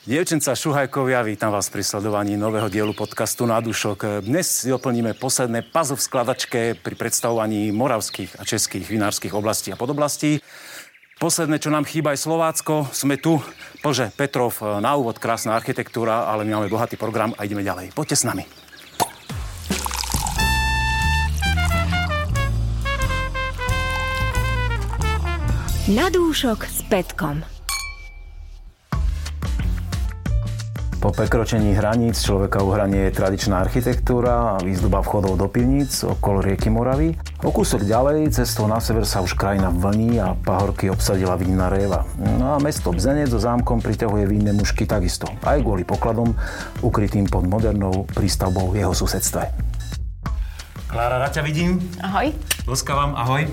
Dievčenca Šuhajkovia, vítam vás pri sledovaní nového dielu podcastu Na dušok. Dnes si doplníme posledné pazo v skladačke pri predstavovaní moravských a českých vinárskych oblastí a podoblastí. Posledné, čo nám chýba, je Slovácko. Sme tu. Plže, Petrov, na úvod krásna architektúra, ale my máme bohatý program a ideme ďalej. Poďte s nami. Na dúšok s Petkom. Po prekročení hraníc človeka uhranie je tradičná architektúra a výzdoba vchodov do pivníc okolo rieky Moravy. O kúsok ďalej, cestou na sever sa už krajina vlní a pahorky obsadila vinná réva. No a mesto Bzenec so zámkom priťahuje vinné mušky takisto, aj kvôli pokladom ukrytým pod modernou prístavbou v jeho susedstve. Klára, rád ťa vidím. Ahoj. Loskávam, ahoj.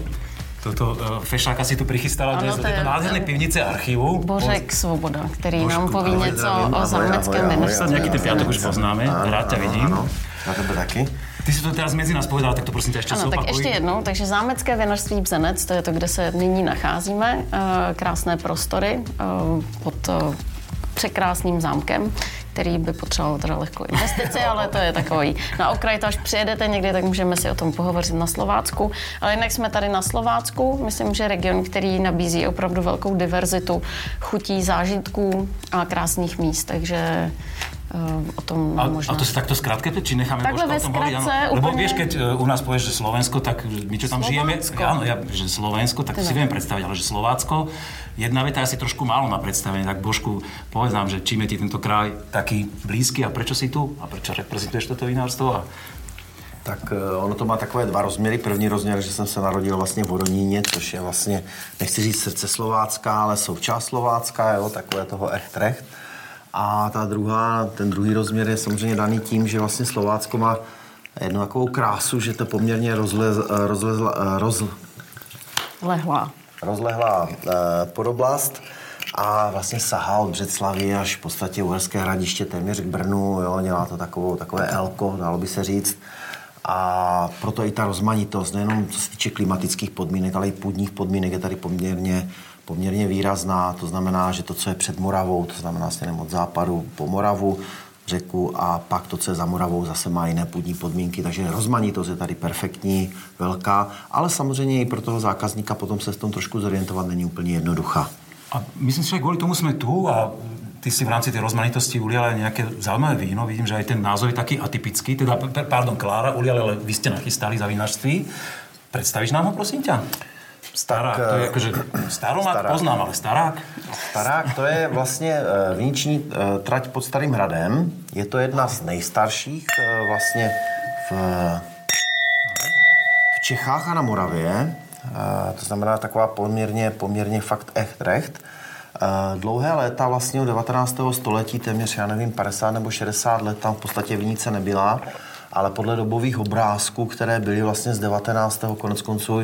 Toto uh, fešáka si tu prichystala ano, dnes do této nádherné pivnice archivu. Bořek Svoboda, který Božku, nám poví ahoj, něco ahoj, o zámeckém vinařství. Nějaký ten piatok už poznáme, rád ťa vidím. Ano, tebe taky. Ty si to teraz mezi nás povedala, tak to prosím tě ještě Ano, tak ještě jednou. Takže zámecké vinařství Bzenec, to je to, kde se nyní nacházíme. Eh, krásné prostory eh, pod překrásným zámkem, který by potřeboval teda lehkou investici, ale to je takový. Na okraj, to až přijedete někdy, tak můžeme si o tom pohovořit na Slovácku. Ale jinak jsme tady na Slovácku, myslím, že region, který nabízí opravdu velkou diverzitu chutí, zážitků a krásných míst, takže o tom a, možná... a to si takto zkrátke, či necháme Takhle ve zkratce, Lebo vieš, keď uh, u nás povieš, že Slovensko, tak my čo tam Slovácko. žijeme, áno, ja, že Slovensko, tak teda. si viem predstaviť, ale že Slovácko, jedna veta asi trošku málo na predstavenie, tak Božku, povedz nám, že čím je ti tento kraj taký blízky a prečo si tu a prečo reprezentuješ toto vinárstvo a tak uh, ono to má takové dva rozměry. První rozměr, že jsem se narodil vlastně v Vodoníně, což je vlastně, nechci říct srdce Slovácka, ale součást Slovácka, jo, takové toho echtrecht. A ta druhá, ten druhý rozměr je samozřejmě daný tím, že vlastně Slovácko má jednu takovou krásu, že to poměrně rozlez, rozlezla, roz, Lehlá. rozlehlá eh, podoblast a vlastně sahá od Břeclavy až v podstatě Uherské hradiště téměř k Brnu, jo, dělá to takovou, takové elko, dalo by se říct. A proto i ta rozmanitost, nejenom co se týče klimatických podmínek, ale i půdních podmínek je tady poměrně poměrně výrazná. To znamená, že to, co je před Moravou, to znamená směrem od západu po Moravu, řeku a pak to, co je za Moravou, zase má jiné půdní podmínky, takže rozmanitost je tady perfektní, velká, ale samozřejmě i pro toho zákazníka potom se v tom trošku zorientovat není úplně jednoduchá. A myslím si, že kvůli tomu jsme tu a ty si v rámci té rozmanitosti uliala nějaké zaujímavé víno. Vidím, že aj ten názov je taký atypický. Teda, pardon, Klára uliala, ale vy ste nachystali za vinařství. Představíš nám ho, prosím ťa? Starák, tak, to je jakože staromák starák. poznám, ale starák? Starák, to je vlastně eh, viniční eh, trať pod Starým hradem. Je to jedna z nejstarších eh, vlastně v, v Čechách a na Moravě. To znamená taková poměrně, poměrně fakt echt recht. Dlouhé léta vlastně od 19. století, téměř, já nevím, 50 nebo 60 let tam v podstatě vinice nebyla ale podle dobových obrázků, které byly vlastně z 19. konec konců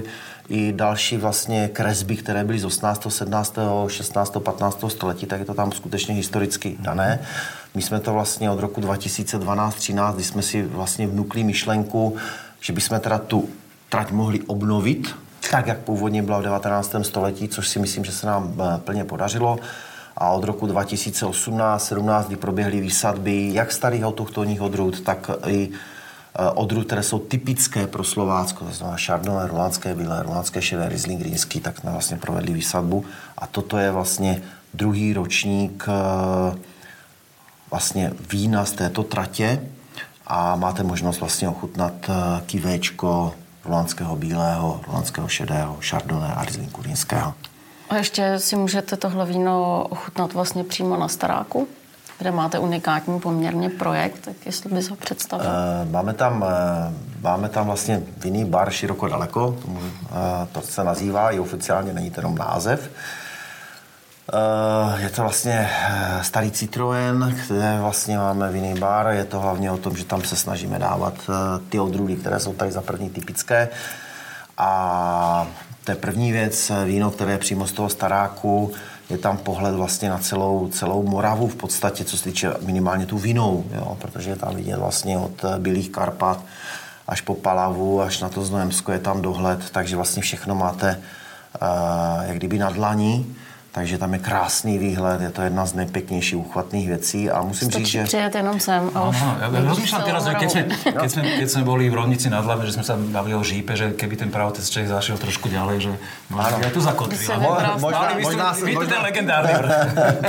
i další vlastně kresby, které byly z 18., 17., 16., 15. století, tak je to tam skutečně historicky dané. My jsme to vlastně od roku 2012-13, kdy jsme si vlastně vnukli myšlenku, že bychom teda tu trať mohli obnovit, tak, jak původně byla v 19. století, což si myslím, že se nám eh, plně podařilo. A od roku 2018-17, kdy proběhly výsadby jak starých autochtonních odrůd, tak i odrůd, které jsou typické pro Slovácko, to znamená Chardonnay, Rulánské bílé, Rulánské šedé, Riesling Greenský, tak jsme vlastně provedli výsadbu. A toto je vlastně druhý ročník eh, vlastně vína z této tratě a máte možnost vlastně ochutnat eh, kivéčko Rulánského bílého, Rulánského šedého, Chardonnay a Riesling Greenského. A ještě si můžete tohle víno ochutnat vlastně přímo na Staráku? Kde máte unikátní poměrně projekt, tak jestli bys ho představil. Uh, máme, tam, uh, máme tam vlastně vinný bar široko daleko, uh, to se nazývá, i oficiálně není to jenom název. Je to vlastně starý Citroen, kde vlastně máme vinný bar. Je to hlavně o tom, že tam se snažíme dávat ty odrůdy, které jsou tady za první typické. A to je první věc, víno, které je přímo z toho staráku, je tam pohled vlastně na celou, celou Moravu v podstatě, co se týče minimálně tu vinou, jo, protože je tam vidět vlastně od eh, Bílých Karpat až po Palavu, až na to Znojemsko je tam dohled, takže vlastně všechno máte uh, jak kdyby na dlaní. Takže tam je krásný výhled, je to jedna z nejpěknějších uchvatných věcí a musím Stačí říct, že... přijet jenom sem a už Áno, ja vidíš rozmýšľam teraz, že keď sme, Moravu. keď, sme, keď sme boli v Rovnici nad Labem, že sme sa bavili o žípe, že keby ten pravotec Čech zašiel trošku ďalej, že možno aj tu zakotvil. Možná- možná- vy možná- ten legendárny vrch.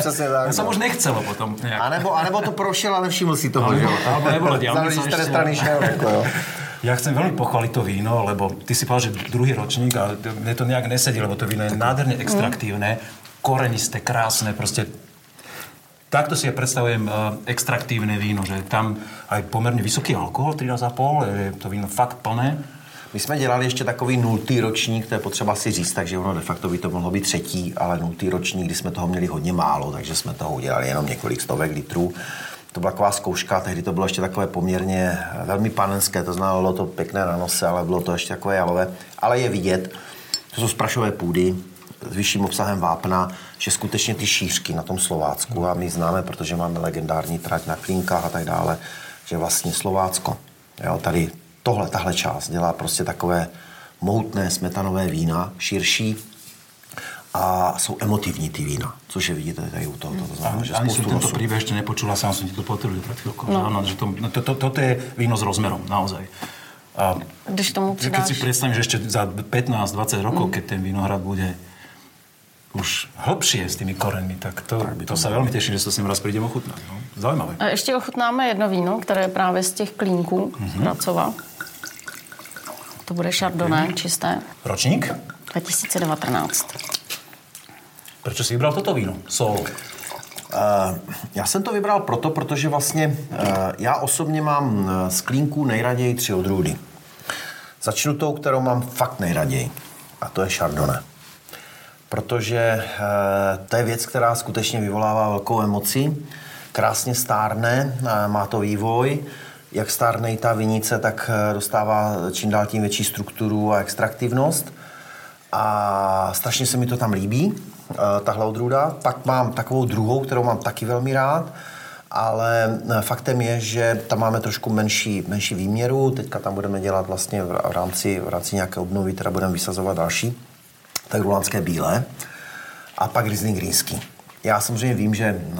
Přesně tak. Ja som no. už nechcelo potom nejak. A nebo, a nebo to prošel a nevšiml si toho, že jo? alebo které ešte. strany šel, jako jo. Ja chcem veľmi pochváliť to víno, lebo ty si povedal, že druhý ročník a mne to nejak nesedí, lebo to víno je nádherne extraktívne, korenisté, krásne, proste Takto si ja predstavujem extraktívne víno, že tam aj pomerne vysoký alkohol, 13,5, je to víno fakt plné. My jsme dělali ještě takový nultý ročník, to je potřeba si říct, takže ono de facto by to mohlo být třetí, ale nultý ročník, kdy jsme toho měli hodně málo, takže jsme toho udělali jenom několik stovek litrů. To byla taková zkouška, tehdy to bylo ještě takové poměrně velmi panenské, to znamená, bylo to pěkné na nose, ale bylo to ještě takové jalové. Ale je vidět, to jsou sprašové půdy s vyšším obsahem vápna, že skutečně ty šířky na tom Slovácku, a my známe, protože máme legendární trať na Klínkách a tak dále, že vlastně Slovácko, jo, tady tohle, tahle část dělá prostě takové mohutné smetanové vína, širší, a jsou emotivní ty vína, což je vidíte tady u toho. To znamená, že Ani spoustu tento nosu. príbeh ešte nepočula, sám som ti to potvrdil pred chvíľkou. No. Áno, že to, no, to, to, toto je víno s rozmerom, naozaj. A Když tomu keď přidáš... si predstavím, že ešte za 15-20 rokov, keď ten vinohrad bude už hlbšie s tými korenmi, tak to, to sa veľmi teším, že sa s ním raz prídem ochutnať. No. Zaujímavé. A ještě ochutnáme jedno víno, které je právě z těch klínků Mhm. Racova. To bude Chardonnay čisté, Ročník? 2019. Prečo si vybral toto víno? Sol. Uh, já jsem to vybral proto, protože vlastně uh, já osobně mám uh, z klínků nejraději tři odrůdy. Začnu tou, kterou mám fakt nejraději. A to je Chardonnay. Protože uh, to je věc, která skutečně vyvolává velkou emoci. Krásně stárne, uh, má to vývoj. Jak stárne i ta vinice, tak uh, dostává čím dál tím větší strukturu a extraktivnost. A strašně se mi to tam líbí, eh, tahle odrůda. Pak mám takovou druhou, kterou mám taky velmi rád, ale eh, faktem je, že tam máme trošku menší, menší výměru. Teďka tam budeme dělat vlastně v rámci, v rámci nějaké obnovy, teda budeme vysazovat další, tak rulanské bílé. A pak Riesling Rýnský. Já samozřejmě vím, že uh,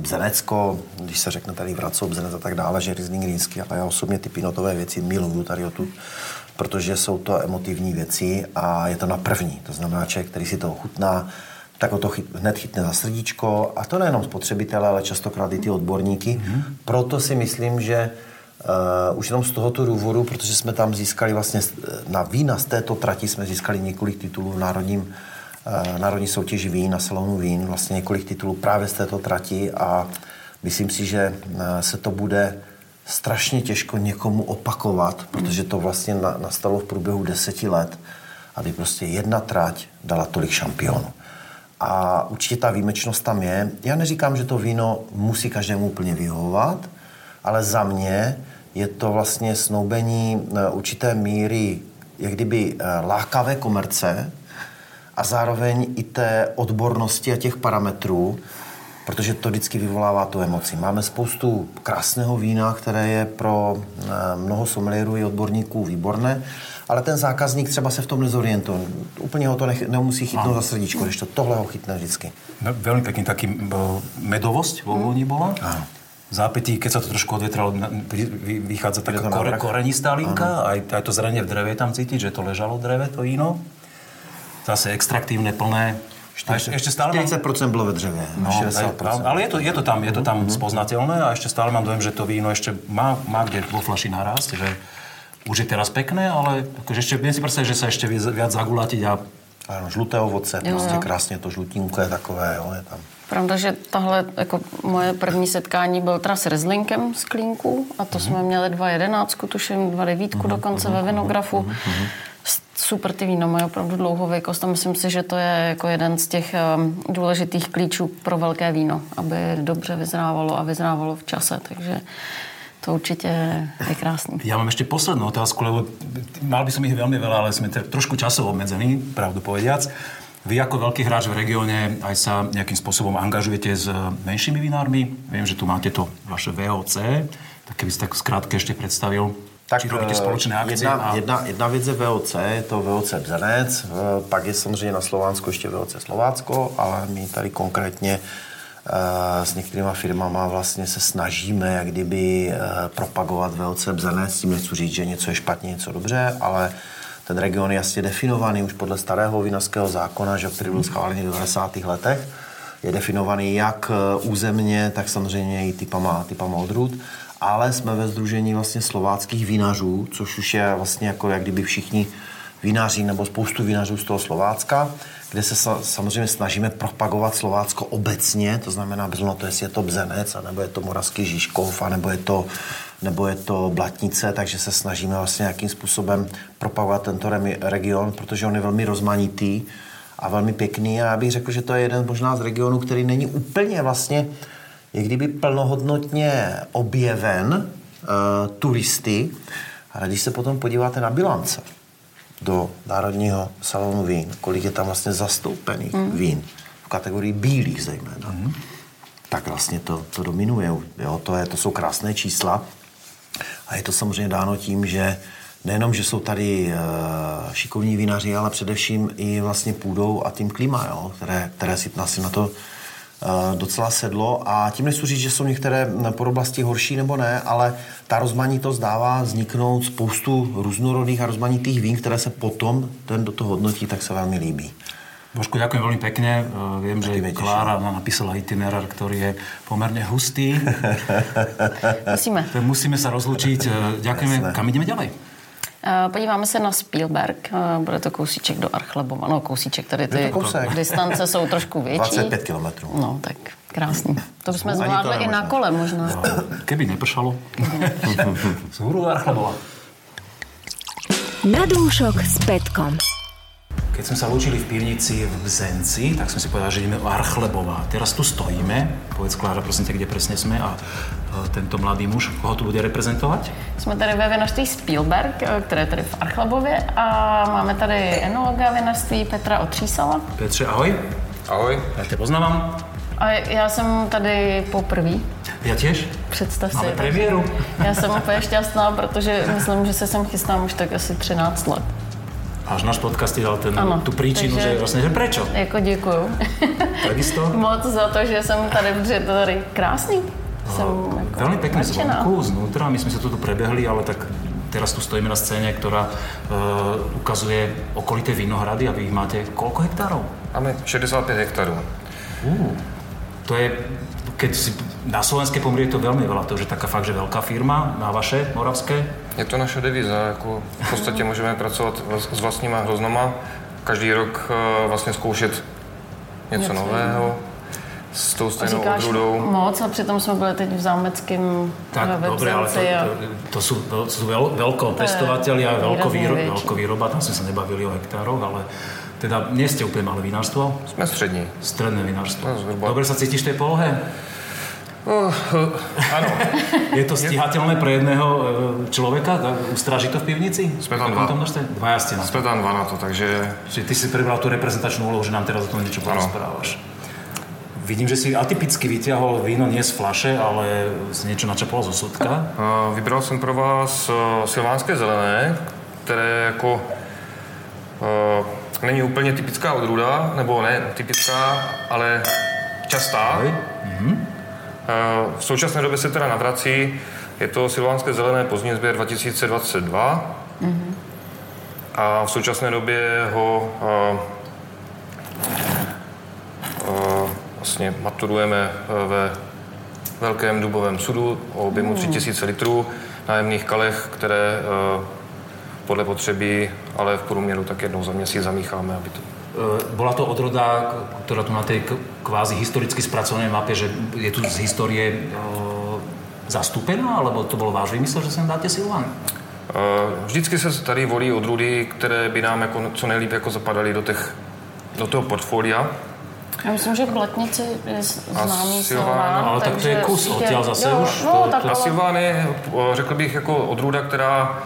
Bzenecko, když se řekne tady Vracov, Bzenec a tak dále, že Riesling Rýnský, ale já osobně ty pinotové věci miluju tady odtud, protože jsou to emotivní věci a je to na první. To znamená, člověk, který si to ochutná, tak o to chyt, hned chytne za srdíčko. A to nejenom spotřebitele, ale častokrát i ty odborníky. Mm-hmm. Proto si myslím, že Uh, už jenom z tohoto důvodu, protože jsme tam získali vlastně s- na vína z této trati jsme získali několik titulů v národním, uh, národní soutěži vín, na salonu vín, vlastně několik titulů právě z této trati a myslím si, že uh, se to bude strašně těžko někomu opakovat, protože to vlastně na, nastalo v průběhu deseti let, aby prostě jedna trať dala tolik šampionů. A určitě ta výjimečnost tam je. Já neříkám, že to víno musí každému úplně vyhovovat, ale za mě je to vlastně snoubení eh, určité míry, jak kdyby eh, lákavé komerce a zároveň i té odbornosti a těch parametrů, protože to vždycky vyvolává tu emoci. Máme spoustu krásného vína, které je pro eh, mnoho sommelierů i odborníků výborné, ale ten zákazník třeba se v tom nezorientuje. Úplně ho to nech, nemusí chytnout za srdíčko, když to tohle ho chytne vždycky. No, veľmi pekný taký bo, medovosť vo vôni bola. Áno. V zápätí, keď sa to trošku odvetralo, vychádza taká to na kore, korenistá linka, aj, aj to zranie v dreve je tam cítiť, že to ležalo v dreve, to víno. Zase extraktívne, plné. A ešte, ešte stále mám... 40% bylo ve dřevě, No, 60%. aj- ale je to, je to tam, je to tam spoznateľné a ešte stále mám dojem, že to víno ešte má, má kde vo flaši narásť, že už je teraz pekné, ale akože ešte, viem si predstaviť, že sa ešte viac zagulatiť a Ano, žluté ovoce, Jo, prostě jo. krásně to žlutínko je takové, jo, je tam. Pravda, že tahle jako moje první setkání byl teda s Rizlinkem z Klínku a to jsme měli 2.11, tuším 2.9 dokonce ve Vinografu. S- Super ty víno mají opravdu dlouhověkost a myslím si, že to je jako jeden z těch um, důležitých klíčů pro velké víno, aby dobře vyzrávalo a vyzrávalo v čase, takže to určitě je krásný. Ja mám ešte poslednú otázku, lebo mal by som ich veľmi veľa, ale sme te- trošku časovo obmedzení, pravdu povediac. Vy ako veľký hráč v regióne aj sa nejakým spôsobom angažujete s eh, menšími vinármi. Viem, že tu máte to vaše VOC, tak keby si tak skrátke ešte predstavil. Či robíte eh, spoločné akcie? Jedna, a... jedna, jedna věc je VOC, je to VOC Bzenec, eh, pak je samozřejmě na Slovánsko ještě VOC Slovácko, ale my tady konkrétně s některýma firmama vlastně se snažíme jak kdyby propagovat VOC Bzenec, s tím nechci říct, že něco je špatně, něco dobře, ale ten region je jasně definovaný už podle starého vinařského zákona, že, který byl schválený v 90. letech. Je definovaný jak eh, územně, tak samozřejmě i typama, typama odrůd ale jsme ve združení vlastně slováckých vinařů, což už je vlastně jako jak kdyby všichni vinaři nebo spoustu vinařů z toho Slovácka, kde se sa, samozřejmě snažíme propagovat Slovácko obecně, to znamená bez to, jestli je to Bzenec, nebo je to Moravský Žižkov, nebo je to, nebo je to Blatnice, takže se snažíme vlastně nějakým způsobem propagovat tento region, protože on je velmi rozmanitý a velmi pěkný a já bych řekl, že to je jeden možná z regionů, který není úplně vlastně je kdyby plnohodnotně objeven uh, turisty, ale když se potom podíváte na bilance do Národního salonu vín, kolik je tam vlastně zastoupených mm. vín, v kategorii bílých zejména, mm. tak vlastně to, to dominuje. Jo? To, je, to jsou krásné čísla a je to samozřejmě dáno tím, že nejenom, že jsou tady uh, šikovní vinaři, ale především i vlastně půdou a tím klima, jo? Které, které si, si na to Eh, docela sedlo a tím nechci říct, že jsou některé podoblasti horší nebo ne, ale ta rozmanitost dává vzniknout spoustu různorodých a rozmanitých vín, které se potom ten do toho hodnotí, tak se velmi líbí. Božku, ďakujem veľmi pekne. Eh, viem, že Klára nám napísala itinerár, ktorý je pomerne hustý. Musíme. Musíme sa rozlučiť. Eh, ďakujeme. Kam ideme ďalej? Eh, podíváme se na Spielberg, bude to kousíček do Archlebova, no kousíček, tady ty distance jsou trošku větší. 25 kilometrů. No, tak krásný. To bychom zvládli i na kole možná. No, keby nepršalo. Z hůru Archlebova. Na dúšok s Petkom. Keď sme sa lúčili v pivnici v Bzenci, tak sme si povedali, že ideme o Archlebová. Teraz tu stojíme. Povedz, Klára, prosím ťa, kde presne sme a e, tento mladý muž, koho tu bude reprezentovat? Jsme tady ve vinařství Spielberg, e, které je tady v Archlebově a máme tady enologa vinařství Petra Otřísala. Petře, ahoj. Ahoj. Já tě poznávám. A já jsem tady poprvé. Já těž. Představ Máme si. premiéru. Já jsem úplně šťastná, protože myslím, že se sem chystám už tak asi 13 let. Až náš podcast ti dal ten, ano, tu příčinu, takže, že vlastně, že prečo? Jako děkuju. Takisto? Moc za to, že jsem tady, protože to tady krásný. No, jsem jako Veľmi pekné zvonku, znútra. My jsme se tu prebehli, ale tak teraz tu stojíme na scéně, která uh, ukazuje okolité vinohrady a vy ich máte koľko hektárov? Máme 65 hektarů. Uh, to je, keď si na slovenské poměry je to velmi veľa, to je taká fakt, že velká firma na vaše moravské. Je to naše deviza, jako v podstatě můžeme pracovat s vlastníma hroznama, každý rok uh, vlastně zkoušet něco, něco nového s tou stejnou Říkáš odrůdou. moc a přitom jsme byli teď v Zámeckém Tak dobré, ale to, to, to, jsou, to jsou veľ, veľkopestovateľi a veľkovýroba, tam jsme se nebavili o hektároch, ale teda nie ste úplně malé vinárstvo? Jsme střední. Středné vinárstvo. No, Dobre sa cítiš v té polohe? Uh, uh, ano. je to stíhatelné pro jedného eh, člověka? Ustráží to v pivnici? Jsme tam dva. Dva jasně to. Jsme tam dva na to, takže... Že ty si prebral tu reprezentačnou úlohu, že nám teraz o tom niečo porozprávaš. Vidím, že si atypicky vyťahol víno nie z flaše, ale z něco načapalo zo sudka. Uh, vybral jsem pro vás uh, silvánské zelené, které jako uh, není úplně typická odrůda, nebo ne typická, ale častá. Mm-hmm. V současné době se teda navrací. Je to silvánské zelené pozdní sběr 2022. Mm-hmm. A v současné době ho uh, uh, vlastně maturujeme ve velkém dubovém sudu o objemu 3000 litrů na jemných kalech, které podle potřeby, ale v průměru tak jednou za měsíc zamícháme, aby to bola to odroda, ktorá tu na tej kvázi historicky spracované mape, že je tu z historie e, zastúpená, alebo to bolo váš vymysl, že sem dáte Silvan? E, vždycky se tady volí odrůdy, které by nám jako co nejlíp jako zapadaly do, těch, do toho portfolia. Já myslím, že Blatnici je známý Silván. Ale tak to je kus odtěl zase jo, už. No, to, to... Silván je, řekl bych, jako odrůda, která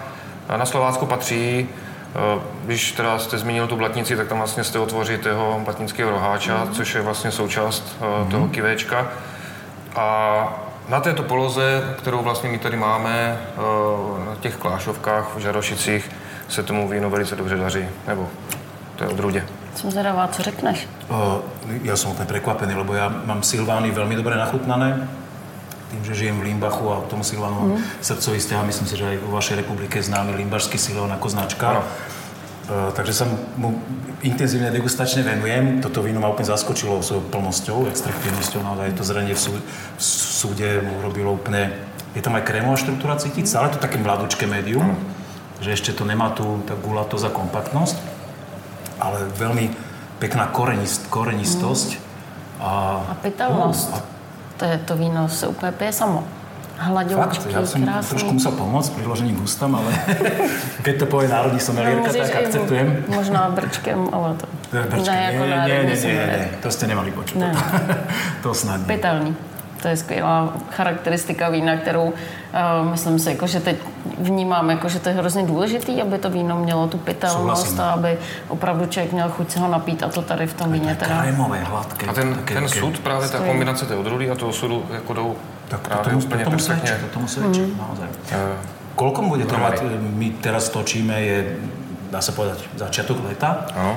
na Slovácko patří, eh, když teda jste zmínil tu blatnici, tak tam vlastně jste otvořit jeho blatnického roháča, mm. což je vlastně součást mm. toho kivečka. A na této poloze, kterou vlastně my tady máme, uh, na těch klášovkách v Žarošicích, se tomu víno velice dobře daří. Nebo to je odrůdě. Jsem zvědavá, co řekneš. O, ja som úplne prekvapený, lebo ja mám Silvány veľmi dobre nachutnané. Tým, že žijem v Limbachu a tomu Silvánu mm. srdcový vzťah, myslím si, že aj vo vašej republike je známy limbašský Silván ako značka. Áno. Uh, takže sa mu intenzívne degustačne venujem. Toto víno ma úplne zaskočilo svojou plnosťou, extraktívnosťou. Naozaj to zrenie v, sú, v súde mu robilo úplne... Je tam aj krémová štruktúra cítiť, ale to také mladúčké médium, že ešte to nemá tú tak gulatosť a kompaktnosť, ale veľmi pekná korenist, korenistosť. A, A pitelnost. a To je to víno se úplně pije samo. Fakt, Hladoučký, ja som krásný. trošku musel pomôcť pri ložení k ústam, ale keď to povie národní somelierka, Můžeš tak akceptujem. Možná brčkem, ale to... Brčky, Ne, jako národní nie, nie, sommelier. nie, to ste nemali počuť. Ne. to snad. Pitelný. To je skvělá charakteristika vína, kterou uh, myslím si, jako, že teď vnímám, jako, že to je hrozně důležitý, aby to víno mělo tu pitelnost a aby opravdu člověk měl chuť se ho napít a to tady v tom víně teda... Krémové, hladké. A ten, také- ten sud, právě ta kombinace té odrůdy a toho sudu jako jdou Tak to právě tomu, úplně to tomu perfektně. svedčí, to tomu Mhm. naozaj. Eh, Koľko mu bude Dohromady. trvať, my teraz točíme, je, dá sa povedať, začiatok leta. Ano.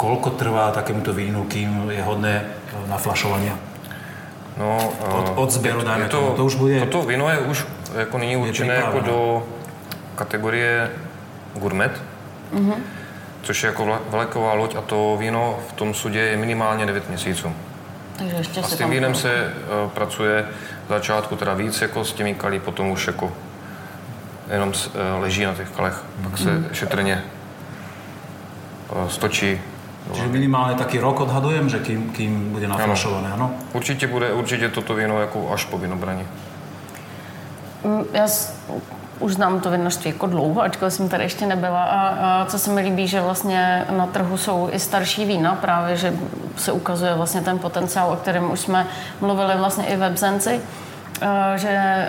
Koľko trvá takémuto vínu, kým je hodné e, naflašovania? No, Od- od sběru, dáme je tomu. To už bude- Toto víno je už jako nyní určené jako do kategorie gourmet, Mhm. což je jako vlajková loď a to víno v tom sudě je minimálně 9 měsíců. Takže ještě A se s tím vínem se uh, pracuje v začátku teda víc jako s těmi kalí, potom už jako jenom uh, leží na těch kalech. Pak se Mhm. šetrně uh, stočí. Čiže minimálne taký rok odhadujem, že kým, kým bude naflašované, áno? Určitě bude určitě toto víno jako až po vinobraní. Mm, Já s, už znám to vinařství jako dlouho, ačkoliv jsem tady ještě nebyla. A, a co se mi líbí, že vlastně na trhu jsou i starší vína, právě, že se ukazuje vlastně ten potenciál, o kterém už jsme mluvili vlastně i ve Bzenci, že eh,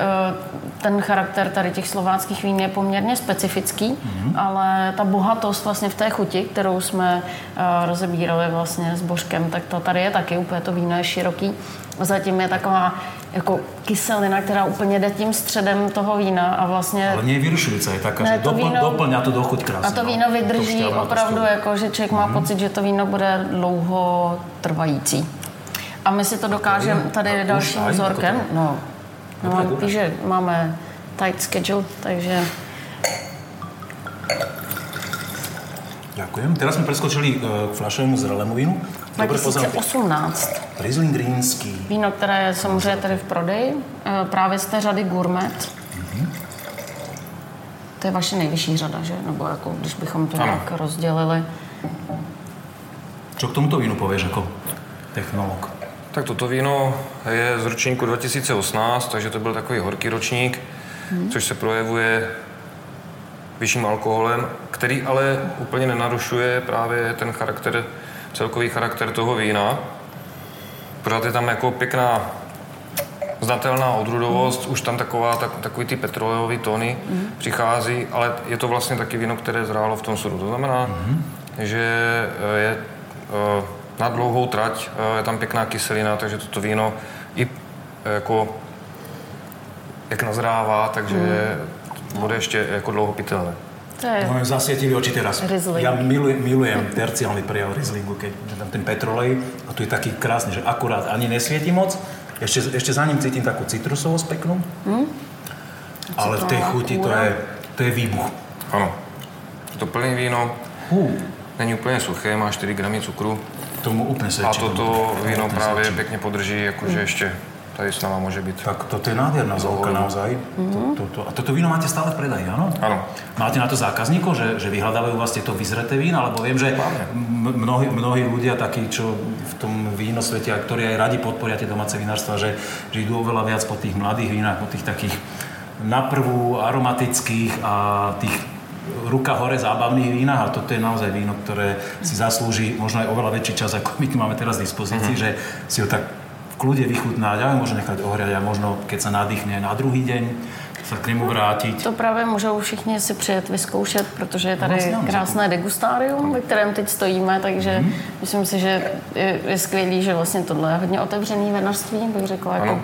ten charakter tady těch slováckých vín je poměrně specifický, mm-hmm. ale ta bohatost vlastně v té chuti, kterou jsme eh, rozebírali vlastně s Božkem, tak to tady je taky, úplně to víno je široký. Zatím je taková jako kyselina, která úplně jde tím středem toho vína a vlastně Ale nie je vyrušujúca, je taká, Ne, že to dopl, víno- doplňa to do chuť krásne. a to no. víno vydrží šťavnatosťou. opravdu, jako, že člověk má pocit, že to víno bude dlouho trvající. A my si to dokážeme tady A dalším vzorkem. Ako to- No, no víš, že máme tight schedule, takže Ďakujem. Teraz sme preskočili e, k fľašovému zrelému vínu. Dobre pozerám. 2018. Riesling Rínsky. Víno, které je samozřejmě tady v prodeji, eh, právě z té řady Gourmet. To je vaše nejvyšší řada, že? Nebo jako, když bychom to Ano. nějak rozdělili. Čo k tomuto vínu povieš ako technolog? Tak toto víno je z ročníku 2018, takže to byl takový horký ročník, hmm. což se projevuje vyšším alkoholem, který ale úplně nenarušuje právě ten charakter, celkový charakter toho vína. Pořád je tam jako pěkná znatelná odrudovost, už tam taková, tak, takový ty petrolejové tóny mm. přichází, ale je to vlastně taky víno, které zrálo v tom sudu. To znamená, mm. že eh, je eh, na dlouhou trať, eh, je tam pěkná kyselina, takže toto víno i eh, jako jak nazrává, takže mm. bude ještě jako dlouho pitelné. To je No, zasvietili oči teraz. Riesling. Ja milujem, milujem terciálny prejav Rieslingu, keď je tam ten petrolej a tu je taký krásny, že akurát ani nesvieti moc. Ešte, ešte za ním cítim takú citrusovosť peknú. Ale v tej Citrónová chuti to je, to je výbuch. Ano. Je to plný víno, Hú, není úplně suché, má 4 gramy cukru tomu úplne a svedčí. toto víno právě pěkně podrží, jakože ještě tady s náma může být. Tak toto je nádherná zóka naozaj. To, toto, a toto víno máte stále v predaji, áno? Áno. Máte na to zákazníkov, že, že vyhľadávajú vás tieto vyzreté vína? Lebo viem, že mnohí, mnohí ľudia takí, čo v tom vínosvete, a ktorí aj radi podporia tie domáce vinárstva, že, že idú oveľa viac po tých mladých vínach, po tých takých naprvu aromatických a tých ruka hore zábavných vínach a toto je naozaj víno, ktoré si zaslúži možno aj oveľa väčší čas, ako my tu máme teraz v dispozícii, Mhm. že si ho tak v kľude vychutnáť, ale možno nechať ohriať a možno keď sa nadýchne na druhý deň sa k němu vrátit. To právě můžou všichni si přijet vyzkoušet, protože je No, tady vlastně ano, krásné degustárium, ve kterém teď stojíme, takže Mhm. myslím si, že je, je skvělý, že vlastně tohle je hodně otevřený vinařství, bych řekla, jako Ano.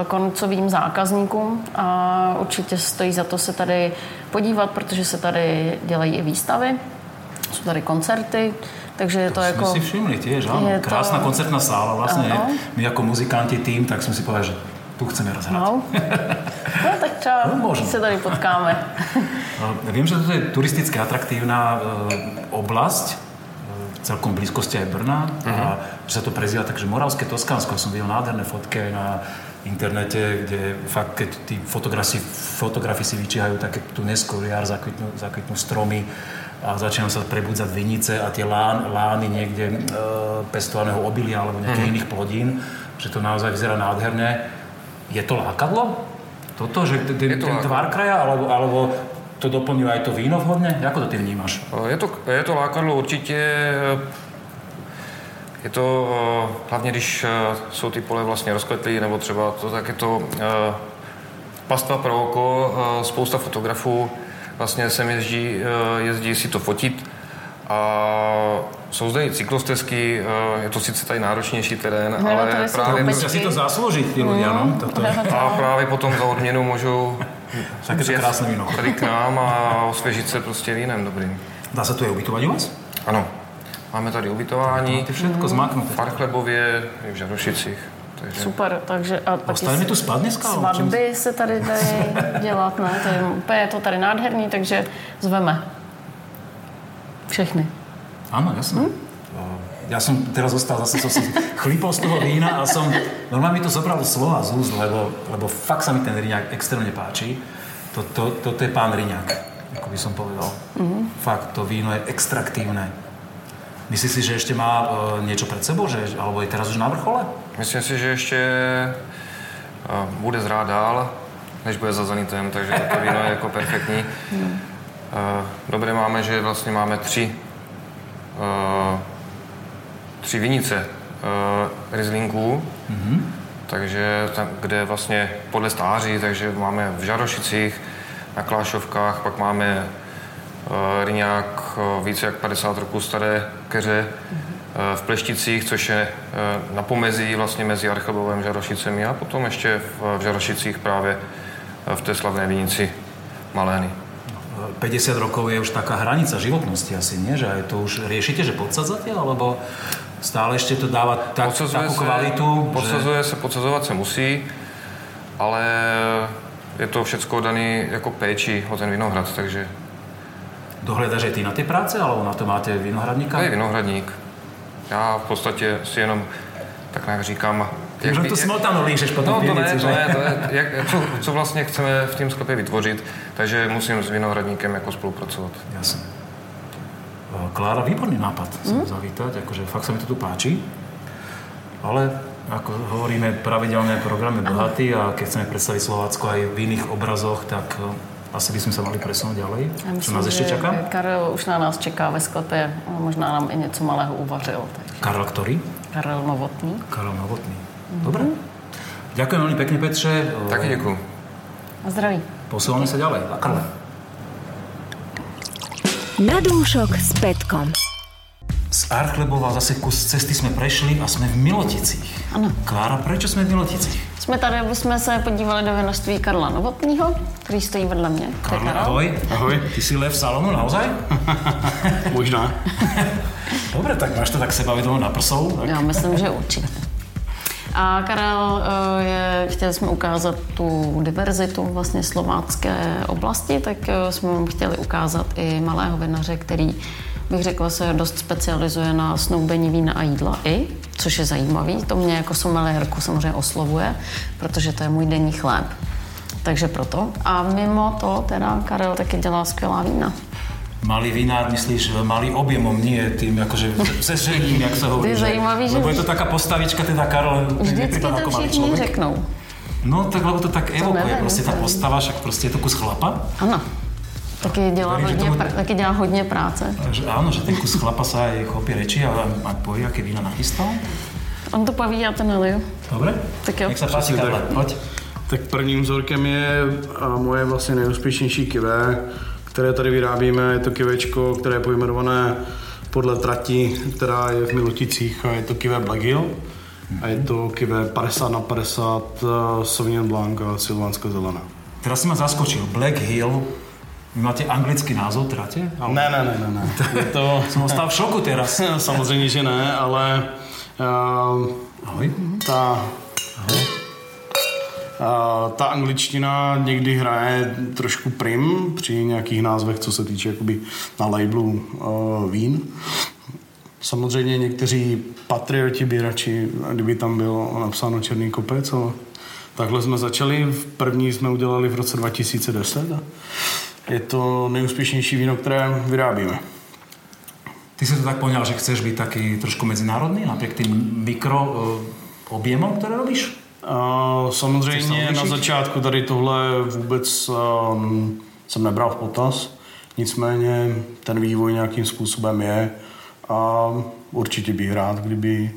eh, koncovým zákazníkům a určitě stojí za to se tady podívat, protože se tady dělají i výstavy, jsou tady koncerty, takže je to, Jsme jako... si všimli tiež, áno. je to- Krásna koncertná sála vlastne. Áno. My ako muzikanti tým, tak sme si povedali, že tu chceme rozhrať. No. no, tak třeba No, možno. se tady potkáme. A Viem, že toto je turisticky atraktívna e, oblasť, e, celkom blízkosti aj Brna. A že sa to prezýva takže Moravské Toskánsko. Som videl nádherné fotky na internete, kde fakt, keď tí fotografi, fotografi si vyčíhajú také tu neskôr jar, zakvitnú, zakvitnú stromy a začínajú sa prebudzať vinice a tie lán, lány niekde e, pestovaného obilia alebo nejakých iných plodín, že to naozaj vyzerá nádherne. Je to lákadlo? Toto, že ten, Je to ten tvar kraja, alebo, alebo to doplňuje aj to víno vhodne? Ako to ty vnímaš? Je to, je to lákadlo určitě. Je to hlavně, když eh, jsou ty pole vlastně rozkvetlý, nebo třeba to, tak je to eh, pastva pro oko, eh, spousta fotografů vlastně sem jezdí, jezdí si to fotit a jsou zde i cyklostezky, eh, je to sice tady náročnější terén, No, ale tady jsou právě. Musia si to zaslúžiť, tí ľudia, no? Toto je a právě potom za odměnu můžou víno. tady k nám a osvěžit se prostě vínem dobrým. Dá sa tu aj ubytovať u vás? Ano, máme tady ubytování, Máte všetko zmaknuté. v Parchlebově i v Žarošicích. Takže Super, takže a taky Ostaneme tu spát dneska? čím- svatby se tady dají dělat, ne? To je, úplně je to tady nádherný, takže zveme všechny. Áno, jasné. Ja som teraz zostal, zase som si chlípol z toho vína a som, normálne mi to zobralo slova z úst, lebo, lebo fakt sa mi ten riňák extrémne páči. To, to, toto je pán riňák, ako by som povedal. Fakt, to víno je extraktívne. Myslíš si, že ešte má e, niečo pred sebou, že, alebo je teraz už na vrchole? myslím si, že ještě eh, bude zrát dál, než bude za zenitem, takže to víno je jako perfektní. Eh, Dobré máme, že vlastně máme tři, eh, tři vinice eh, Rizlinků, takže tam, kde vlastně podle stáří, takže máme v Žarošicích, na Klášovkách, pak máme Ryňák, uh, více jak 50 roků staré keře v Plešticích, což je na pomezí vlastně mezi Archelbovem a Žarošicemi a potom ještě v, Žarošicích právě v té slavné vinici Malény. 50 rokov je už taká hranica životnosti asi, nie? Že aj to už riešite, že podsadzate, alebo stále ešte to dáva tak, Podsazuje takú se, kvalitu, že... podsazuje se, podsazovat se musí, ale je to všecko dané jako péči o ten vinohrad, takže Dohledáš aj ty na tie práce, alebo na to máte vinohradníka? to je vinohradník. Já v podstatě si jenom tak nějak říkám, Už len tu smotanu lížeš po No tom to ne, pivnici, to že? ne, to je, jak, co, co vlastně chceme v tom sklepě vytvořit, takže musím s vinohradníkem jako spolupracovat. Jasne. E, Klára, výborný nápad sem zavítať, akože fakt sa mi to tu páči. Ale ako hovoríme, pravidelné programy bohatý a keď chceme predstaviť Slovácko aj v iných obrazoch, tak e, asi by sme sa mali presunúť ďalej. Já Čo nás ešte že čaká? Karel už na nás čeká ve sklepě, možná nám i něco malého uvařil. Takže Karel ktorý? Karel Novotný. Karel Novotný. Dobre. Ďakujem veľmi pekne, Petře. Taky děkuji. A zdraví. Posúvame sa ďalej. A Karle. Na dúšok s Petkom. Z Archlebova zase kus cesty sme prešli a sme v Miloticích. Ano. Klára, prečo sme v Miloticích? Jsme tady, aby jsme se podívali do vinařství Karla Novotního, který stojí vedle mě. To je Karle, Karel. ahoj. Ahoj. Ty si lev salonu, naozaj? Možná. Dobre, tak máš to tak sebavedomo na prsou. Tak. Já myslím, že určitě. A Karel, eh, je, chtěli jsme ukázat tu diverzitu vlastně slovácké oblasti, tak eh, jsme vám chtěli ukázat i malého vinaře, který bych řekla se dost specializuje na snoubení vína a jídla i, což je zajímavý. To mě jako someliérku samozřejmě oslovuje, protože to je můj denní chléb. Takže proto. A mimo to teda Karel taky dělá skvělá vína. Malý vinár, myslíš, malý objemom, nie tým, akože sežením, jak sa hovorí. To je zajímavý, že Lebo je to taká postavička, teda Karol. Vždycky to ako malý všichni řeknou. No, tak lebo to tak evokuje, nevím, prostě ta postava, však prostě je to kus chlapa. Ano. Taky dělá, Verím, hodně, tomu- pr- taky dělá hodně práce. Že áno, že ten kus chlapa sa aj chopí reči a, a povie, aké vína nachystal. On to poví, já to naliju. Dobre? Tak jo. Nech sa páči, Přesně Karle, tak. poď. Tak prvním vzorkem je moje vlastně nejúspěšnější kivé, které tady vyrábíme. Je to kivečko, které je pojmenované podle trati, která je v Miluticích a je to kivé Black Hill. A je to kivé 50 na 50 uh, Sauvignon Blanc a Silvánska zelená. Teraz si ma zaskočil. Black Hill. Vy máte anglický názov trate? Ale... Ne, ne, ne, ne, ne. Je to... Som ostal v šoku teraz. Samozřejmě, že ne, ale uh, Ahoj. ta, ta angličtina někdy hraje trošku prim při nějakých názvech, co se týče jakoby na labelu uh, vín. Samozřejmě někteří patrioti by radši, kdyby tam bylo napsáno Černý kopec, ale takhle jsme začali. V první jsme udělali v roce 2010 a je to nejúspěšnější víno, které vyrábíme. Ty si to tak poňal, že chceš byť taký trošku medzinárodný, napriek tým mikro uh, objemom, ktoré robíš? Chceš samozřejmě se na začátku tady tohle vůbec um, jsem nebral v potaz, nicméně ten vývoj nějakým způsobem je a určitě bych rád, kdyby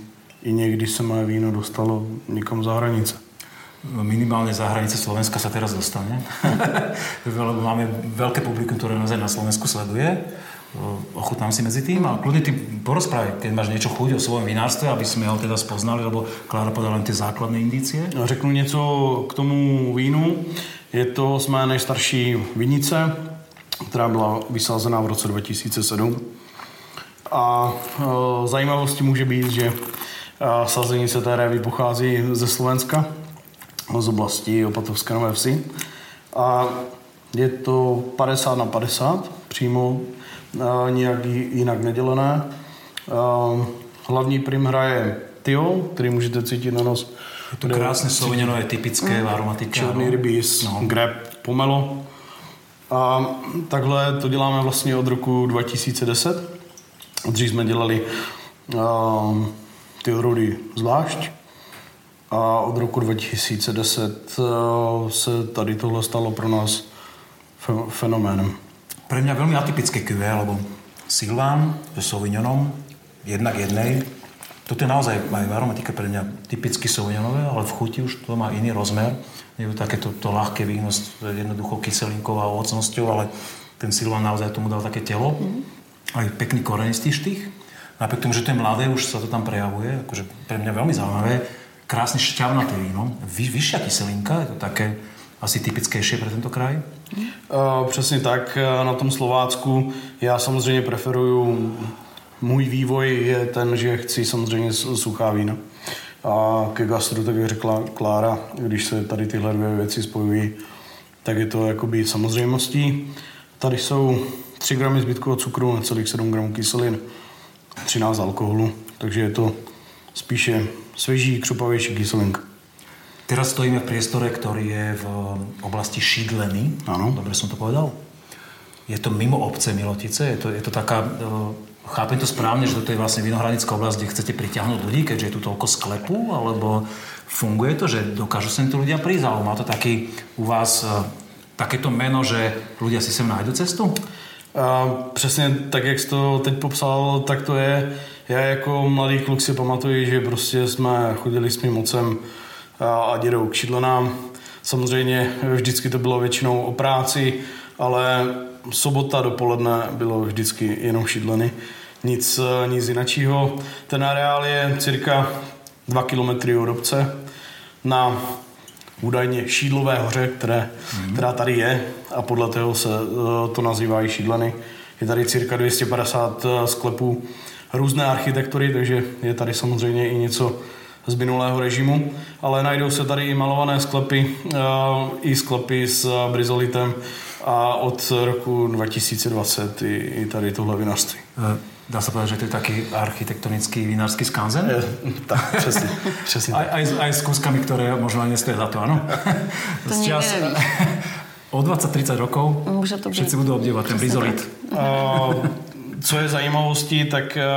i někdy se moje víno dostalo někam za hranice. minimálne za hranice Slovenska sa teraz dostane. Máme veľké publikum, naozaj na Slovensku sleduje. Ochutnám si medzi tým a kľudne ty porozprávaj, keď máš niečo chuť o svojom vinárstve, aby sme ho teda spoznali, lebo Klára podala len tie základné indície. Řeknu něco k tomu vínu. Je to z mé nejstarší vinice, která byla vysázená v roce 2007. A e, zajímavostí může být, že e, sazenice té révy pochází ze Slovenska, z oblasti Opatovské Nové Vsi. A je to 50 na 50, přímo nijak jí- jinak nedělené. E, hlavní prim hraje Tio, který můžete cítit na nos. Je to krásne Sauvignonové, typické, aromatika. Černý no. rybíz, No. greb, pomelo. A takhle to děláme vlastně od roku 2010. Dřív jsme dělali uh, ty rody zvlášť. A od roku 2010 uh, se tady tohle stalo pro nás fe- fenoménem. Pre mňa veľmi atypické QV, lebo Silván so Sauvignonom, jednak jednej, toto je naozaj aj v aromatike pre mňa typicky Sauvignonové, ale v chuti už to má iný rozmer. Je to takéto to ľahké víno s jednoduchou kyselinkou a ovocnosťou, ale ten Silván naozaj tomu dal také telo. Aj pekný korenistý štých. Napriek tomu, že to je mladé, už sa to tam prejavuje. Akože pre mňa veľmi zaujímavé. Krásne šťavnaté víno. Vy, vyššia kyselinka, je to také asi typickejšie pre tento kraj. Uh, přesně tak, eh, na tom Slovácku já samozřejmě preferuju, můj vývoj je ten, že chci samozřejmě suchá vína. A ke gastru, tak jak řekla Klára, když se tady tyhle dvě věci spojují, tak je to jakoby samozřejmostí. Tady jsou 3 gramy zbytkového cukru na celých 7 gramů kyselin, 13 alkoholu, takže je to spíše svěží, křupavější kyselinka. Teraz stojíme v priestore, ktorý je v oblasti Šídleny. Áno. Dobre som to povedal? Je to mimo obce Milotice? Je to, je to taká... e, Chápem to správne, že toto je vlastne vinohradnická oblasť, kde chcete pritiahnuť ľudí, keďže je tu toľko sklepu? Alebo funguje to, že dokážu sem tu ľudia prísť? Alebo má to taký u vás e, takéto meno, že ľudia si sem nájdu cestu? A přesně tak, jak jsi to teď popsal, tak to je. Já jako mladý kluk si pamatuju, že prostě jsme chodili s mým otcem a dědou k šidlenám. Samozřejmě vždycky to bylo většinou o práci, ale sobota dopoledne bylo vždycky jenom šidleny. Nic, nic jiného. Ten areál je cirka 2 kilometry od obce na údajně Šídlové hoře, které, mm. která tady je a podle toho se eh, to nazývá i Šídleny. Je tady cirka 250 eh, sklepů různé architektury, takže je tady samozřejmě i něco z minulého režimu, ale najdou se tady i malované sklepy, eh, i sklepy s brizolitem a od roku 2020 i, i tady tohle vinařství. E, Dá sa povedať, že to je taký architektonický vinársky skanzen? tak, přesně, přesně. Aj, aj, aj s kúskami, ktoré možno aj nestojí za to, áno? To nevíš. O 20-30 rokov Může to všetci budú obdivovať ten brizolit. A co je zajímavostí, tak eh,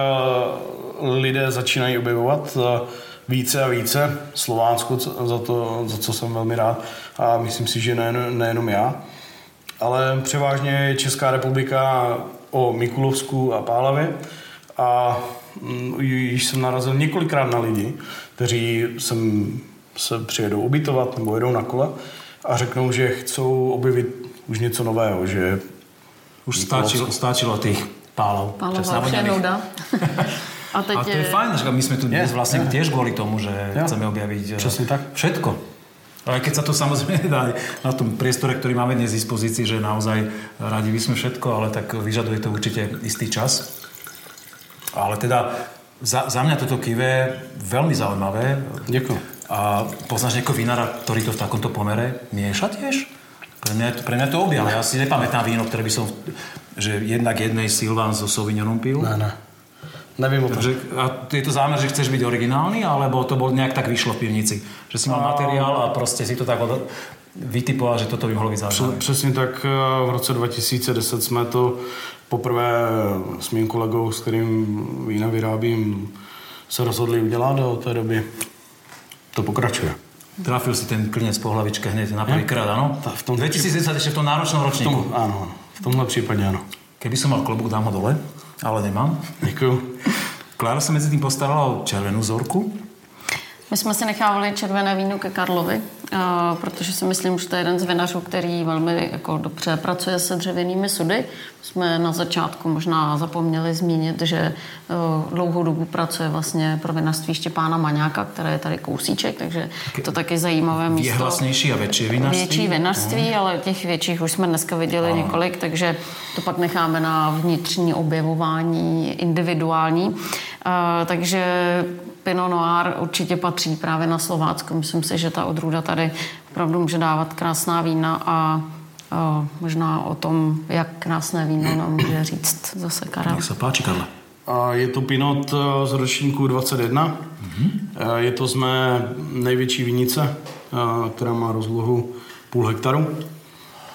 lidé začínají objevovat eh, více a více Slovácko, co- za, to, za co jsem velmi rád a myslím si, že nejen, nejenom já. Ale převážně je Česká republika o Mikulovsku a Pálavě a mm, již jsem narazil několikrát na lidi, kteří sem se přijedou ubytovat nebo jedou na kole a řeknou, že chcou objevit už něco nového, že Už stáčilo, stáčilo tých pálov. Přesně, je. A teď A to je fajn, že my sme tu dnes Je, vlastne je. tiež kvôli tomu, že Jo. chceme objaviť eh, Přesně tak. všetko. Ale keď sa to samozrejme dá na tom priestore, ktorý máme dnes v dispozícii, že naozaj radi by sme všetko, ale tak vyžaduje to určite istý čas. Ale teda za, za mňa toto kive je veľmi zaujímavé. Děkuji. A poznáš niekoho vinára, ktorý to v takomto pomere mieša tiež? Pre mňa, je to- pre mňa je to objav. Ja si nepamätám víno, ktoré by som, že jednak jednej Silvan so Sauvignonom pil. Ne, ne. Nevím o tom. Takže a je to zámer, že chceš byť originálny, alebo to bol nejak tak vyšlo v pivnici? Že si mal materiál a prostě si to tak od... vytipoval, že toto by mohlo být zaujímavé. Přesně tak eh, v roce 2010 jsme to poprvé s mým kolegou, s kterým vína vyrábím, se rozhodli udělat a od té doby to pokračuje. Trafil si ten klinec po hlavičke hneď na prvýkrát, áno? Ta- v tom- 2010 ešte v tom náročnom V ročníku. tom, ano, ano, v tomhle případě ano. Keby som mal klobúk, dám ho dole, ale nemám. Děkuju. Klára sa medzi tým postarala o červenú zorku. My jsme si nechávali červené víno ke Karlovi, protože si myslím, že to je jeden z vinařů, který velmi jako dobře pracuje se dřevěnými sudy. Jsme na začátku možná zapomněli zmínit, že eh, dlouhou dobu pracuje vlastně pro vinařství Štěpána Maňáka, které je tady kousíček, takže to taky zajímavé místo. Věhlasnější a větší vinařství. Větší vinařství, ale těch větších už jsme dneska viděli několik, takže to pak necháme na vnitřní objevování individuální. Uh, takže Pinot Noir určitě patří právě na Slovácko. Myslím si, že ta odrůda tady opravdu může dávat krásná vína a uh, možná o tom, jak krásné víno nám může říct zase Karel. Nech sa páči, Karla. A je to Pinot eh, z ročníku 21. Mm-hmm. Je to z mé největší vinice, eh, která má rozlohu půl hektaru.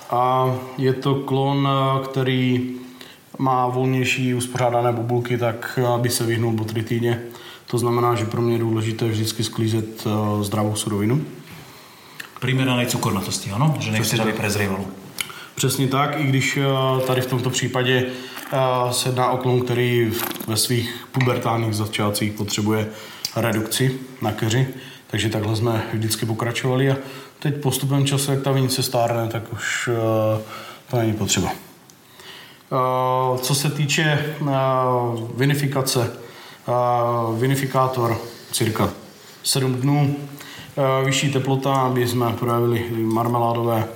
A je to klon, eh, který má volnější uspořádané bubulky, tak eh, aby se vyhnul botritíně. To znamená, že pro mě je důležité vždycky sklízet eh, zdravou surovinu. Primeranej cukornatosti, áno? Že nechceš, aby prezrievalo. Přesně tak, i když eh, tady v tomto případě eh, se jedná o klon, který ve svých pubertálních začátcích potřebuje redukci na keři, takže takhle jsme vždycky pokračovali a teď postupem času, jak ta vinice stárne, tak už eh, to není potřeba. Co se týče vinifikace, vinifikátor cirka 7 dnů, vyšší teplota, aby jsme projevili marmeládové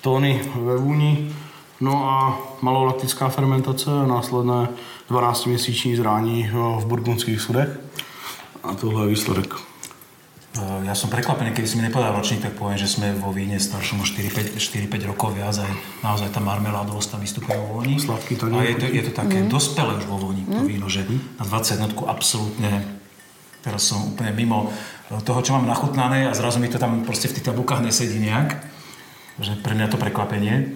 tóny ve vůni, no a malolaktická fermentace a následné 12-měsíční zrání eh, v burgundských sudech. A tohle je výsledek. Uh, Ja som prekvapený, keby si mi nepovedal ročník, tak poviem, že sme vo víne staršom o 4-5 rokov viac aj naozaj tá marmeládovosť tam vystupuje vo voni. Sladký to A nie. je to, je to také mm. dospelé už vo voni, to víno, že na 21 absolútne teraz som úplne mimo toho, čo mám nachutnané a zrazu mi to tam proste v tých tabulkách nesedí nejak. Že pre mňa to prekvapenie.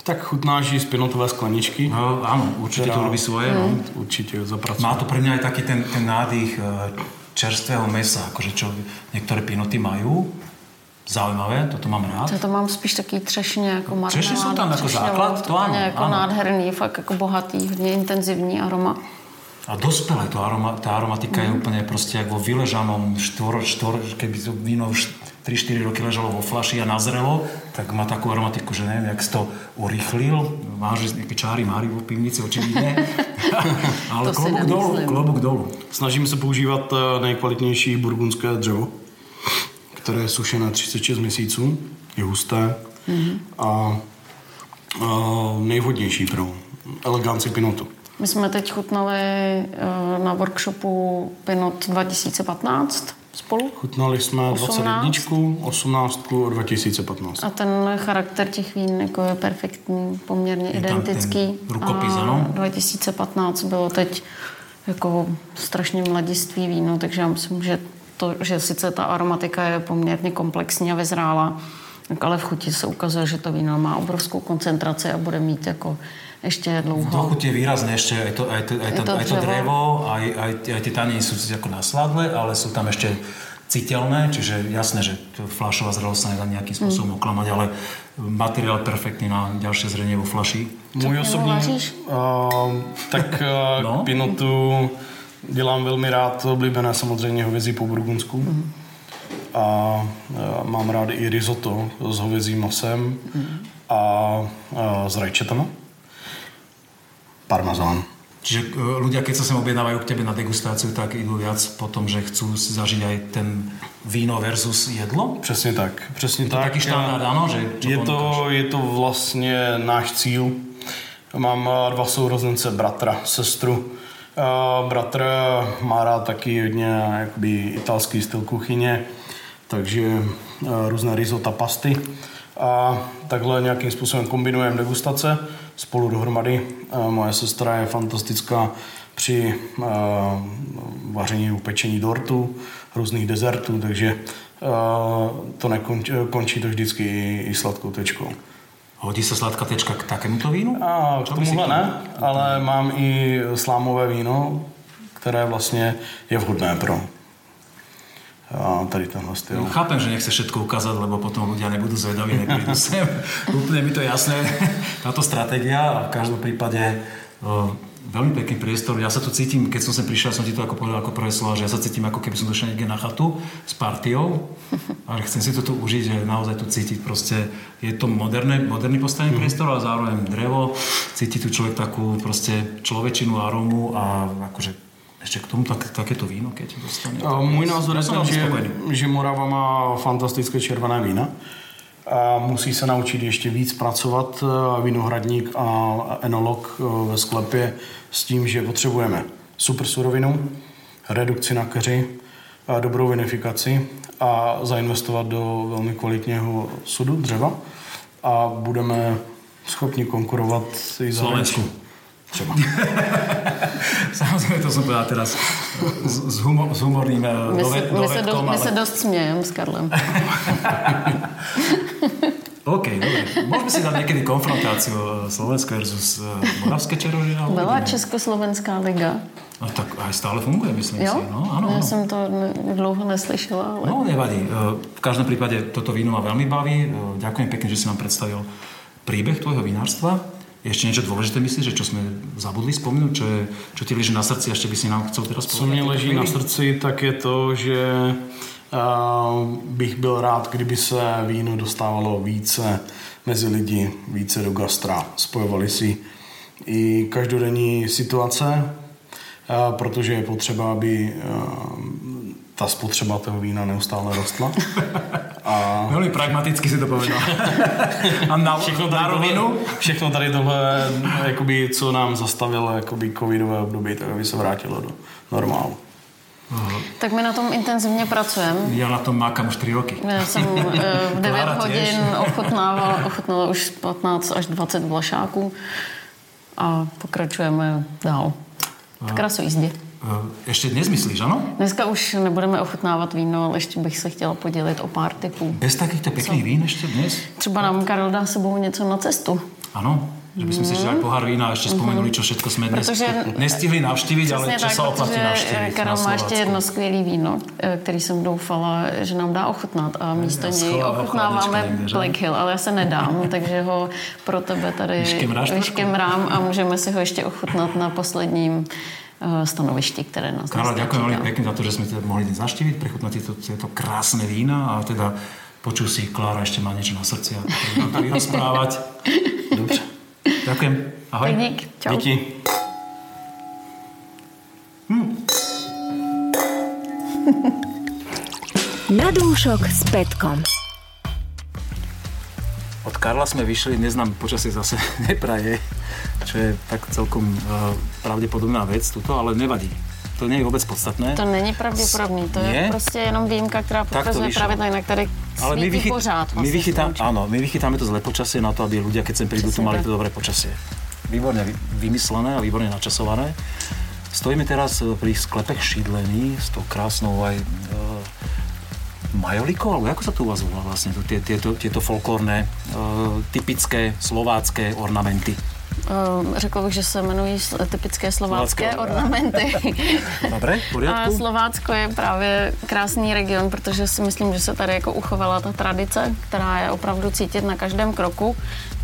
Tak chutnáš i z pinotové skleničky. No, áno, určite to Teda- robí svoje. No. Určitě zapracovat. Má to pre mňa aj taký ten, ten nádych eh, čerstvého mesa, akože čo niektoré pinoty majú. Zaujímavé, toto mám rád. Já to mám spíš takový třešně, jako marmeláda. Třešně jsou tam jako základ, to ano, jako ano. nádherný, fakt jako bohatý, hodně intenzivní aroma. A dospelé to aroma, tá aromatika je úplne proste ako vo vyležanom štvor, štvor, keby to víno už 3-4 roky ležalo vo flaši a nazrelo, tak má takú aromatiku, že neviem, jak si to urýchlil. Máš nejaké čáry máry vo pivnici, očividne. Ale dolu, nemyslím. klobúk dolu. Snažím se používat eh, nejkvalitnější burgundské dřevo, které je sušené 36 měsíců, je husté mm-hmm. a, a nejvhodnější pro eleganci pinotu. My jsme teď chutnali eh, na workshopu Pinot 2015 spolu. Chutnali jsme 18. 21, 18 a 2015. A ten charakter těch vín jako je perfektní, poměrně Je identický. rukopis, ano? 2015 bylo teď jako strašně mladiství víno, takže já myslím, že to, že sice ta aromatika je poměrně komplexní a vyzrála, ale v chuti se ukazuje, že to víno má obrovskou koncentraci a bude mít jako ještě V dlouho. dochuti je výrazné ešte aj to, aj to, aj to, Je to aj to dřevo. drevo, aj, aj, aj tie taniny sú ako nasladlé, ale sú tam ešte citeľné, čiže jasné, že to fľašová zrelosť sa nedá nejakým spôsobom oklamať, ale materiál perfektný na ďalšie zrenie vo flaši. Můj osobní, vaříš? uh, tak uh, No. no. pinotu dělám velmi rád, oblíbené samozřejmě hovězí po burgundsku. Mm. a mám rád i risotto s hovězím masem a, a s rajčetama. Parmazán. Čiže e, ľudia, keď sa sem objednávajú k tebe na degustáciu, tak idú viac po tom, že chcú si zažiť aj ten víno versus jedlo? Přesně tak. Přesně to tak. taký štandard, ano? Že je, to, je to vlastně náš cíl. Mám e, dva sourozence, bratra, sestru. Uh, bratr má rád taky hodně jakoby, italský styl kuchyně, takže různé risota pasty. A takhle nějakým způsobem kombinujeme degustace spolu dohromady. Moje sestra je fantastická při vaření upečení dortu, různých dezertů, takže to nekončí končí to vždycky i, i sladkou tečkou. Hodí se sladká tečka k takémuto vínu? A, k tomuhle ne, ale mám i slámové víno, které vlastně je vhodné pro tady tenhle styl. No, chápem, že nechce všetko ukázať, lebo potom ľudia nebudú zvedaví, neprídu sem. Úplne mi to jasné, táto stratégia a v každom prípade o, veľmi pekný priestor. Ja sa tu cítim, keď som sem prišiel, som ti to ako povedal ako prvé slovo, že ja sa cítim ako keby som došiel niekde na chatu s partiou a chcem si to tu užiť, že naozaj tu cítiť proste, je to moderné, moderný postavený mm. priestor, ale zároveň drevo, cíti tu človek takú proste človečinu aromu a akože ještě k tomu tak, takéto víno, keď dostane. A můj názor je ten, že, že Morava má fantastické červené vína. A musí se naučit ještě víc pracovat vinohradník a enolog ve sklepě s tím, že potřebujeme super surovinu, redukci na keři, a dobrou vinifikaci a zainvestovat do velmi kvalitního sudu, dřeva a budeme schopni konkurovat i za Slovensku. Třeba. Samozřejmě to jsem povedal teraz s, s, humor, s humorným eh, my, dove, se, my, se do, ale... my se dost smějeme s Karlem. OK, dobre. Môžeme si dať niekedy konfrontáciu eh, Slovensko versus eh, Moravské čaroží? Byla Československá liga. No tak aj stále funguje, myslím jo? si. No, áno, Já áno. jsem to dlouho neslyšela. Ale... No, nevadí. V každém prípade toto víno ma veľmi baví. Ďakujem pekne, že si nám predstavil príbeh tvojho vinárstva. Ještě něco důležité myslíš, že čo jsme zabudli vzpomenout, čo, je, čo ti leží na srdci, ještě by si nám chcel teraz Co mě leží na srdci, tak je to, že uh, bych byl rád, kdyby se víno dostávalo více mezi lidi, více do gastra. Spojovali si i každodenní situace, uh, protože je potřeba, aby uh, ta spotřeba toho vína neustále rostla. A... Velmi pragmaticky si to povedal. A na, všechno tady, na rovinu? Všechno tady tohle, jakoby, co nám zastavilo jakoby covidové období, tak aby se vrátilo do normálu. Aha. Tak my na tom intenzivně pracujeme. Já na tom mákám už 3 roky. Já jsem v 9 hodin ochutnával, ochutnala už 15 až 20 vlašáků a pokračujeme dál. V krasojízdě. Eh, ještě dnes myslíš, ano? Dneska už nebudeme ochutnávat víno, ale ještě bych se chtěla podělit o pár typů. Bez takýchto pěkných vín ještě dnes? Třeba nám Karel dá sebou něco na cestu. Ano, že bychom si dali pohár vína a ještě vzpomenuli, co všechno jsme dnes protože, nestihli navštívit, ale co se oplatí navštívit. Karel má ještě jedno skvělé víno, eh, který jsem doufala, že nám dá ochutnat a místo já něj ochutnáváme Black Hill, ale já se nedám, takže ho pro tebe tady vyškemrám a můžeme si ho ještě ochutnat na posledním Eh, stanovišti, které nás Karla, ďakujem veľmi pekne za to, že sme teda mohli dnes zaštíviť, prechutnať tieto, tieto krásne vína a teda počul si, Klára ešte má niečo na srdci a nám to vyrozprávať. Dobře. Ďakujem. Ahoj. Tak dík. Čau. Díky. Hm. Na dúšok s Petkom. Od Karla sme vyšli, neznám, počasie zase nepraje čo je tak celkom uh, pravděpodobná věc tuto, ale nevadí. To není vůbec podstatné. To není pravděpodobný, to nie? je prostě jenom výjimka, která poukazuje právě to jinak tady ale my, vychyt, pořád. Vlastně my, vychytám, áno, my vychytáme to zlé počasie na to, aby ľudia, keď sem prídu, tu mali to dobré počasie. Výborne vymyslené a výborne načasované. Stojíme teraz eh, pri sklepech šídlení s tou krásnou aj uh, majolikou, alebo ako sa tu u vás volá vlastne, tieto, tieto folklórne, uh, typické slovácké ornamenty? Uh, řekl bych, že se jmenují typické slovácké ornamenty. Dobre, v A? Slovácko je právě krásný region, protože si myslím, že se tady jako uchovala ta tradice, která je opravdu cítit na každém kroku,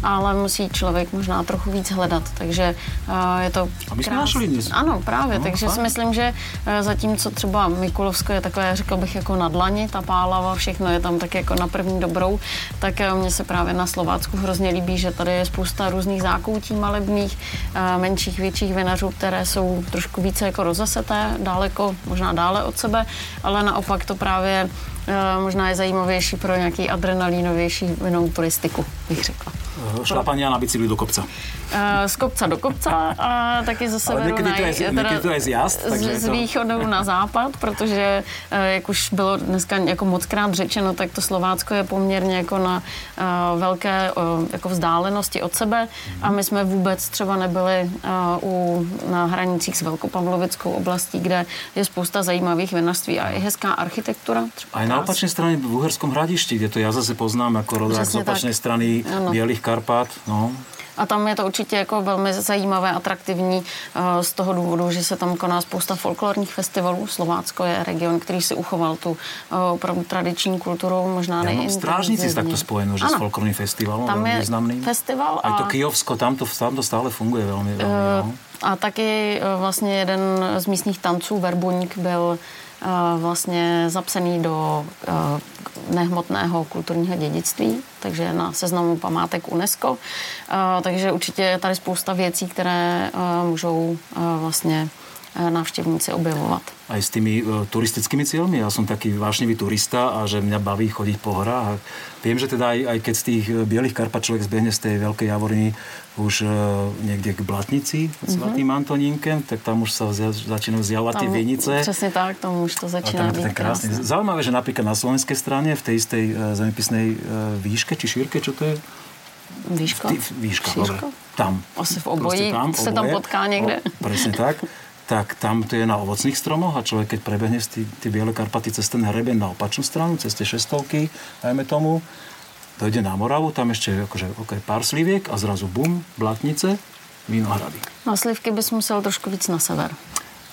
ale musí člověk možná trochu víc hledat, takže uh, je to A my jsme našli. Ano, právě, No, takže si fajn. myslím, že uh, zatímco třeba Mikulovsko je takové, řekl bych, jako na dlani, ta pálava, všechno je tam tak jako na první dobrou, tak uh, mně se právě na Slovácku hrozně líbí, že tady je spousta různých zákoutí malebných, uh, menších, větších vinařů, které jsou trošku více jako rozeseté, daleko, možná dále od sebe, ale naopak to právě možná je zajímavější pro nějaký adrenalínovější vinou turistiku, bych řekla. Šlapania na bicykli do kopca. Eh, z kopca do kopca a taky ze severu to je- na, to je zjazd, takže z, je z to- východu na západ, protože eh, jak už bylo dneska jako mockrát řečeno, tak to Slovácko je poměrně jako na eh, velké jako vzdálenosti od sebe a my jsme vůbec třeba nebyli u, na hranicích s Velkopavlovickou oblastí, kde je spousta zajímavých vinařství a i hezká architektura. Třeba Aj na opačnej strane v Uherskom hradišti, kde to ja zase poznám ako rodák z tak. strany Ano. Bielých Karpát. No. A tam je to určitě jako velmi zajímavé, atraktivní eh, z toho důvodu, že se tam koná spousta folklorních festivalů. Slovácko je region, který si uchoval tu eh, opravdu tradiční kulturu, možná mám nejintenzívněji. strážnici takto spojenú, že s Ano. folklorným festivalom, Tam veľmi je významným. festival to a- Kijovsko, tam to, tam to stále funguje veľmi. Eh, no. A taky vlastně jeden z místních tanců, Verbuník, byl vlastně zapsaný do eh, nehmotného kulturního dědictví, takže na seznamu památek UNESCO. Eh, Takže určitě je tady spousta věcí, které eh, můžou eh, vlastně eh, návštěvníci objevovat. aj s tými e, turistickými cieľmi. Ja som taký vášnivý turista a že mňa baví chodiť po horách. A viem, že teda aj, aj keď z tých e, Bielých Karpat človek zbehne z tej veľkej Javoriny už e, niekde k Blatnici, Mhm. mm Svatým Antonínkem, tak tam už sa zja, začínajú zjavovať tie vienice. Přesně tak, tam už to A začíná tam být tak krásne. krásné. Zaujímavé, že napríklad na slovenskej strane, v e, zemepisnej e, výške, či šírke, čo to je? Ty, výška, dobre. Tam. Asi v obojí Proste se tam oboje. potká někde. O, presne tak. Tak tam to je na ovocných stromoch a človek, keď prebehne z tí- tie biele Karpaty cez ten hrebeň na opačnú stranu, cez tie šestovky, dajme tomu, dojde na Moravu, tam ešte akože, okay, pár sliviek a zrazu bum, blatnice, vinohrady. Na slivky bys musel trošku víc na sever.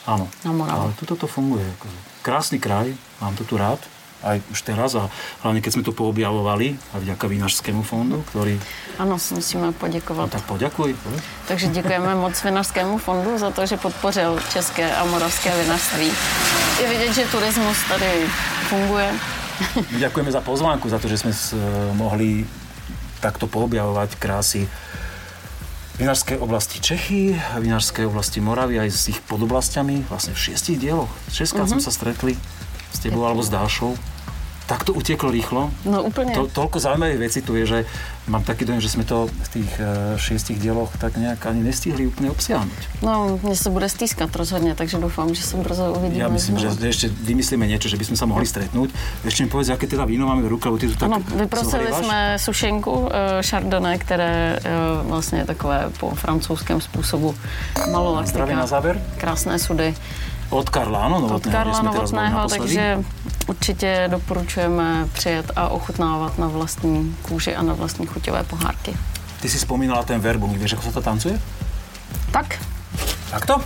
Áno. Na Moravu. Ale tuto to funguje. Akože. Krásny kraj, mám to tu rád. Aj už teraz a hlavne keď sme to poobjavovali a vďaka Vinařskému fondu, ktorý... Ano, musíme poděkovat. No tak poďakuj. Takže děkujeme moc Vinařskému fondu za to, že podpořil české a moravské vinařství. Je vidět, že turismus tady funguje. Ďakujeme za pozvánku, za to, že sme s- mohli takto poobjavovať krásy vinárskej oblasti Čechy, vinárskej oblasti Moravy aj s ich podoblastiami, vlastne v šiestich dieloch. Šestkrát Mhm. sme sa stretli s tebou alebo s Dášou. Tak to uteklo rýchlo. No úplně. To, toľko zaujímavých vecí tu je, že mám taký dojem, že sme to v tých e, šiestich dieloch tak nejak ani nestihli úplne obsiahnuť. No, mně se bude stýskat rozhodně, takže doufám, že se brzo uvidíme. Ja myslím, že ešte vymyslíme niečo, že by sme sa mohli stretnúť. Ešte mi povedz, aké teda víno máme v ruke, lebo ty tu tak Ano, vyprosili jsme sušenku uh, Chardonnay, které uh, vlastně je takové po francouzském způsobu malolaktika. Zdravím na záver. Krásné sudy Od Karla, od Novotného, kde Karla Novotného, takže určitě doporučujeme přijet a ochutnávat na vlastní kůži a na vlastní chuťové pohárky. Ty si spomínala ten verbu, vieš, ako sa to tancuje? Tak, Takto?